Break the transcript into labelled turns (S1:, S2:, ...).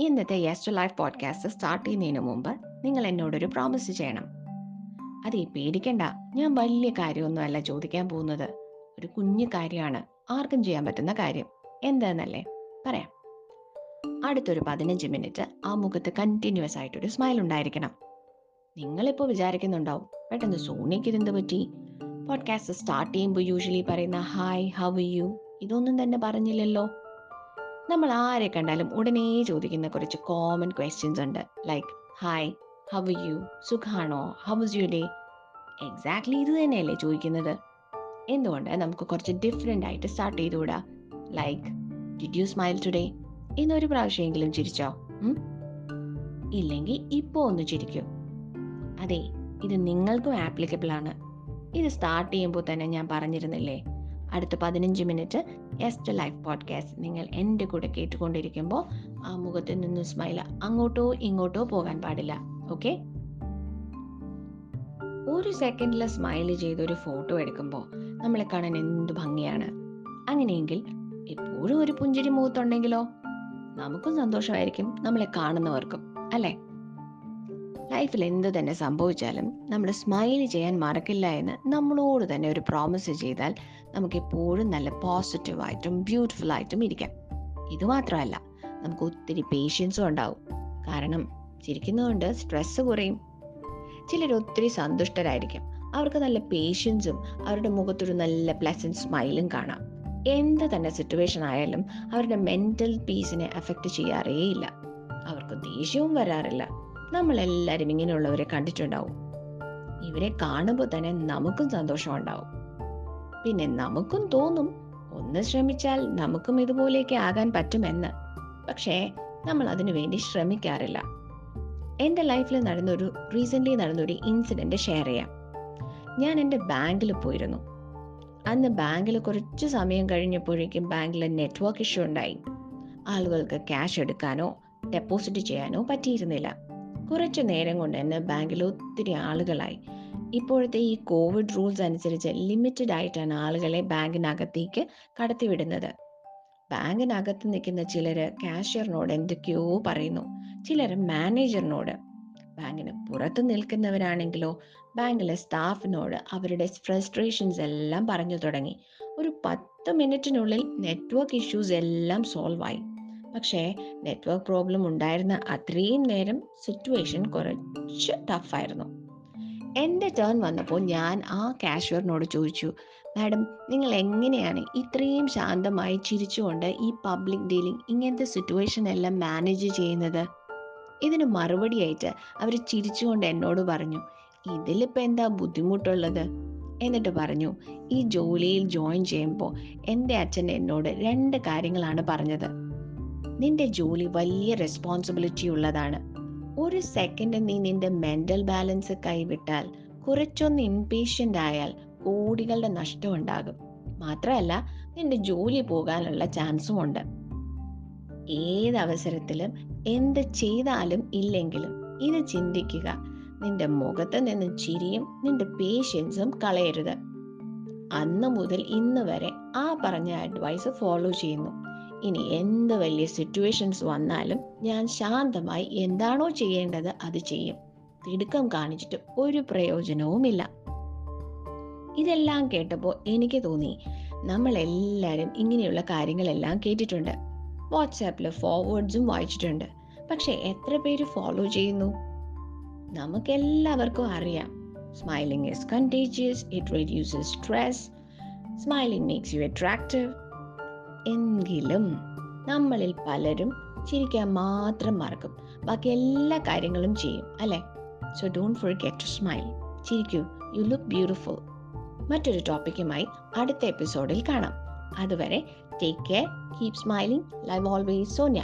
S1: ഇന്നത്തെ yester life podcast start ചെയ്യുന്നതിന് മുമ്പ് നിങ്ങൾ എന്നോടൊരു പ്രോമിസ് ചെയ്യണം. അതേ പേടിക്കണ്ട. ഞാൻ വലിയ കാര്യമൊന്നുമല്ല ചോദിക്കാൻ പോകുന്നത്. ഒരു കുഞ്ഞു കാര്യമാണ്. ആർക്കും ചെയ്യാൻ പറ്റുന്ന കാര്യം. എന്താന്നല്ലേ? പറയാം. അടുത്തൊരു പതിനഞ്ച് മിനിറ്റ് ആ മുഖത്ത് കണ്ടിന്യൂസ് ആയിട്ടൊരു സ്മൈൽ ഉണ്ടായിരിക്കണം. നിങ്ങളിപ്പോൾ വിചാരിക്കുന്നുണ്ടാവും പെട്ടെന്ന് സോണിക്ക് ഇതെന്ത് പറ്റി? പോഡ്കാസ്റ്റ് സ്റ്റാർട്ട് ചെയ്യുമ്പോൾ യൂഷ്വലി പറയുന്ന ഹായ് ഹവ് യു ഇതൊന്നും തന്നെ പറഞ്ഞില്ലല്ലോ. നമ്മൾ ആരെ കണ്ടാലും ഉടനെ ചോദിക്കുന്ന കുറച്ച് കോമൺ ക്വസ്റ്റ്യൻസ് ഉണ്ട്. ലൈക്ക് ഹായ് ഹവ് യു സുഖാണോ? How how's you day exactly ഇത് തന്നെയല്ലേ ചോദിക്കുന്നത്. എന്തുകൊണ്ട്? നമുക്ക് കുറച്ച് ഡിഫറെന്റ് ആയിട്ട് start ചെയ്തുകൂടാ. Like did you smile today എന്നൊരു പ്രാവശ്യമെങ്കിലും ചിരിച്ചോ? ഇല്ലെങ്കിൽ ഇപ്പോൾ ഒന്ന് ചിരിക്കൂ. അതെ ഇത് നിങ്ങൾക്കും ആപ്ലിക്കബിൾ ആണ്. ഇത് സ്റ്റാർട്ട് ചെയ്യുമ്പോൾ തന്നെ ഞാൻ പറഞ്ഞിരുന്നില്ലേ? അടുത്ത പതിനഞ്ച് മിനിറ്റ് എസ്റ്റ് ലൈഫ് പോഡ്കാസ്റ്റ് നിങ്ങൾ എന്റെ കൂടെ കേട്ടുകൊണ്ടിരിക്കുമ്പോൾ ആ മുഖത്ത് നിന്ന് സ്മൈൽ അങ്ങോട്ടോ ഇങ്ങോട്ടോ പോകാൻ പാടില്ല ഓക്കെ ഒരു സെക്കൻഡിൽ സ്മൈൽ ചെയ്ത് ഒരു ഫോട്ടോ എടുക്കുമ്പോൾ നമ്മളെ കാണാൻ എന്ത് ഭംഗിയാണ്? അങ്ങനെയെങ്കിൽ എപ്പോഴും ഒരു പുഞ്ചിരി മുഖത്തുണ്ടെങ്കിലോ? നമുക്കും സന്തോഷമായിരിക്കും നമ്മളെ കാണുന്നവർക്കും അല്ലേ? ലൈഫിൽ എന്ത് തന്നെ സംഭവിച്ചാലും നമ്മൾ സ്മൈൽ ചെയ്യാൻ മറക്കില്ല എന്ന് നമ്മളോട് തന്നെ ഒരു പ്രോമിസ് ചെയ്താൽ നമുക്ക് എപ്പോഴും നല്ല പോസിറ്റീവായിട്ടും ആയിട്ടും ഇരിക്കാം. ഇത് മാത്രമല്ല നമുക്ക് ഒത്തിരി പേഷ്യൻസും ഉണ്ടാവും. കാരണം ചിരിക്കുന്നതുകൊണ്ട് സ്ട്രെസ് കുറയും. ചിലർ ഒത്തിരി സന്തുഷ്ടരായിരിക്കും. അവർക്ക് നല്ല പേഷ്യൻസും അവരുടെ മുഖത്തൊരു നല്ല പ്ലസന്റ് സ്മൈലും കാണാം. എന്ത് തന്നെ സിറ്റുവേഷൻ ആയാലും അവരുടെ മെന്റൽ പീസിനെ അഫക്റ്റ് ചെയ്യാറേയില്ല. അവർക്ക് ദേഷ്യവും വരാറില്ല. നമ്മളെല്ലാവരും ഇങ്ങനെയുള്ളവരെ കണ്ടിട്ടുണ്ടാവും. ഇവരെ കാണുമ്പോൾ തന്നെ നമുക്കും സന്തോഷം ഉണ്ടാവും. പിന്നെ നമുക്കും തോന്നും ഒന്ന് ശ്രമിച്ചാൽ നമുക്കും ഇതുപോലെയൊക്കെ ആകാൻ പറ്റുമെന്ന്. പക്ഷേ നമ്മൾ അതിനു വേണ്ടി ശ്രമിക്കാറില്ല. എന്റെ ലൈഫിൽ നടന്നൊരു റീസെന്റ്ലി നടന്നൊരു ഇൻസിഡന്റ് ഷെയർ ചെയ്യാം. ഞാൻ എന്റെ ബാങ്കിൽ പോയിരുന്നു. അന്ന് ബാങ്കിൽ കുറച്ച് സമയം കഴിഞ്ഞപ്പോഴേക്കും ബാങ്കിൽ നെറ്റ്വർക്ക് ഇഷ്യൂ ഉണ്ടായി. ആളുകൾക്ക് ക്യാഷ് എടുക്കാനോ ഡെപ്പോസിറ്റ് ചെയ്യാനോ പറ്റിയിരുന്നില്ല. കുറച്ചു നേരം കൊണ്ട് തന്നെ ബാങ്കിൽ ഒത്തിരി ആളുകളായി. ഇപ്പോഴത്തെ ഈ കോവിഡ് റൂൾസ് അനുസരിച്ച് ലിമിറ്റഡ് ആയിട്ടാണ് ആളുകളെ ബാങ്കിനകത്തേക്ക് കടത്തിവിടുന്നത്. ബാങ്കിനകത്ത് നിൽക്കുന്ന ചിലര് കാഷ്യറിനോട് എന്തൊക്കെയോ പറയുന്നു. ചിലർ മാനേജറിനോട്. ബാങ്കിന് പുറത്ത് നിൽക്കുന്നവരാണെങ്കിലോ ബാങ്കിലെ സ്റ്റാഫിനോട് അവരുടെ ഫ്രസ്ട്രേഷൻസ് എല്ലാം പറഞ്ഞു തുടങ്ങി. ഒരു പത്ത് മിനിറ്റിനുള്ളിൽ നെറ്റ്വർക്ക് ഇഷ്യൂസ് എല്ലാം സോൾവ് ആയി പക്ഷേ നെറ്റ്വർക്ക് പ്രോബ്ലം ഉണ്ടായിരുന്ന അത്രയും നേരം സിറ്റുവേഷൻ കുറച്ച് ടഫായിരുന്നു എന്റെ ടേൺ വന്നപ്പോൾ ഞാൻ ആ കാഷ്യറിനോട് ചോദിച്ചു മാഡം നിങ്ങൾ എങ്ങനെയാണ് ഇത്രയും ശാന്തമായി ചിരിച്ചുകൊണ്ട് ഈ പബ്ലിക് ഡീലിംഗ് ഇങ്ങനത്തെ സിറ്റുവേഷൻ എല്ലാം മാനേജ് ചെയ്യുന്നത്? ഇതിന് മറുപടിയായിട്ട് അവർ ചിരിച്ചുകൊണ്ട് എന്നോട് പറഞ്ഞു ഇതിലിപ്പോൾ എന്താ ബുദ്ധിമുട്ടുള്ളത്? എന്നിട്ട് പറഞ്ഞു ഈ ജോലിയിൽ ജോയിൻ ചെയ്യുമ്പോൾ എന്റെ അച്ഛൻ എന്നോട് രണ്ട് കാര്യങ്ങളാണ് പറഞ്ഞത്. നിന്റെ ജോലി വലിയ റെസ്പോൺസിബിലിറ്റി ഉള്ളതാണ്. ഒരു സെക്കൻഡ് നീ നിന്റെ മെന്റൽ ബാലൻസ് കൈവിട്ടാൽ കുറച്ചൊന്ന് ഇംപേഷ്യന്റ് ആയാൽ കോടികളുടെ നഷ്ടം ഉണ്ടാകും. മാത്രമല്ല നിന്റെ ജോലി പോകാനുള്ള ചാൻസും ഉണ്ട്. ഏത് അവസരത്തിലും എന്ത് ചെയ്താലും ഇല്ലെങ്കിലും ഇത് ചിന്തിക്കുക. നിന്റെ മുഖത്ത് നിന്ന് ചിരിയും നിന്റെ പേഷ്യൻസും കളയരുത്. അന്ന് മുതൽ ഇന്ന് വരെ ആ പറഞ്ഞ അഡ്വൈസ് ഫോളോ ചെയ്യുന്നു. ഇനി എന്ത് വലിയ സിറ്റുവേഷൻസ് വന്നാലും ഞാൻ ശാന്തമായി എന്താണോ ചെയ്യേണ്ടത് അത് ചെയ്യും. തിടുക്കം കാണിച്ചിട്ട് ഒരു പ്രയോജനവുമില്ല. ഇതെല്ലാം കേട്ടപ്പോൾ എനിക്ക് തോന്നി നമ്മൾ എല്ലാവരും ഇങ്ങനെയുള്ള കാര്യങ്ങളെല്ലാം കേട്ടിട്ടുണ്ട്. വാട്സാപ്പിൽ ഫോർവേഡ്സും വായിച്ചിട്ടുണ്ട്. പക്ഷെ എത്ര പേര് ഫോളോ ചെയ്യുന്നു? നമുക്കെല്ലാവർക്കും അറിയാം. Smiling is contagious it reduces stress smiling makes you attractive എങ്കിലും നമ്മളിൽ പലരും ചിരിക്കാൻ മാത്രം മറക്കും. ബാക്കി എല്ലാ കാര്യങ്ങളും ചെയ്യും അല്ലേ? So don't forget to smile ചിരിക്കൂ. You look beautiful മറ്റൊരു ടോപ്പിക്കുമായി അടുത്ത എപ്പിസോഡിൽ കാണാം. അതുവരെ take care keep smiling live always Sonya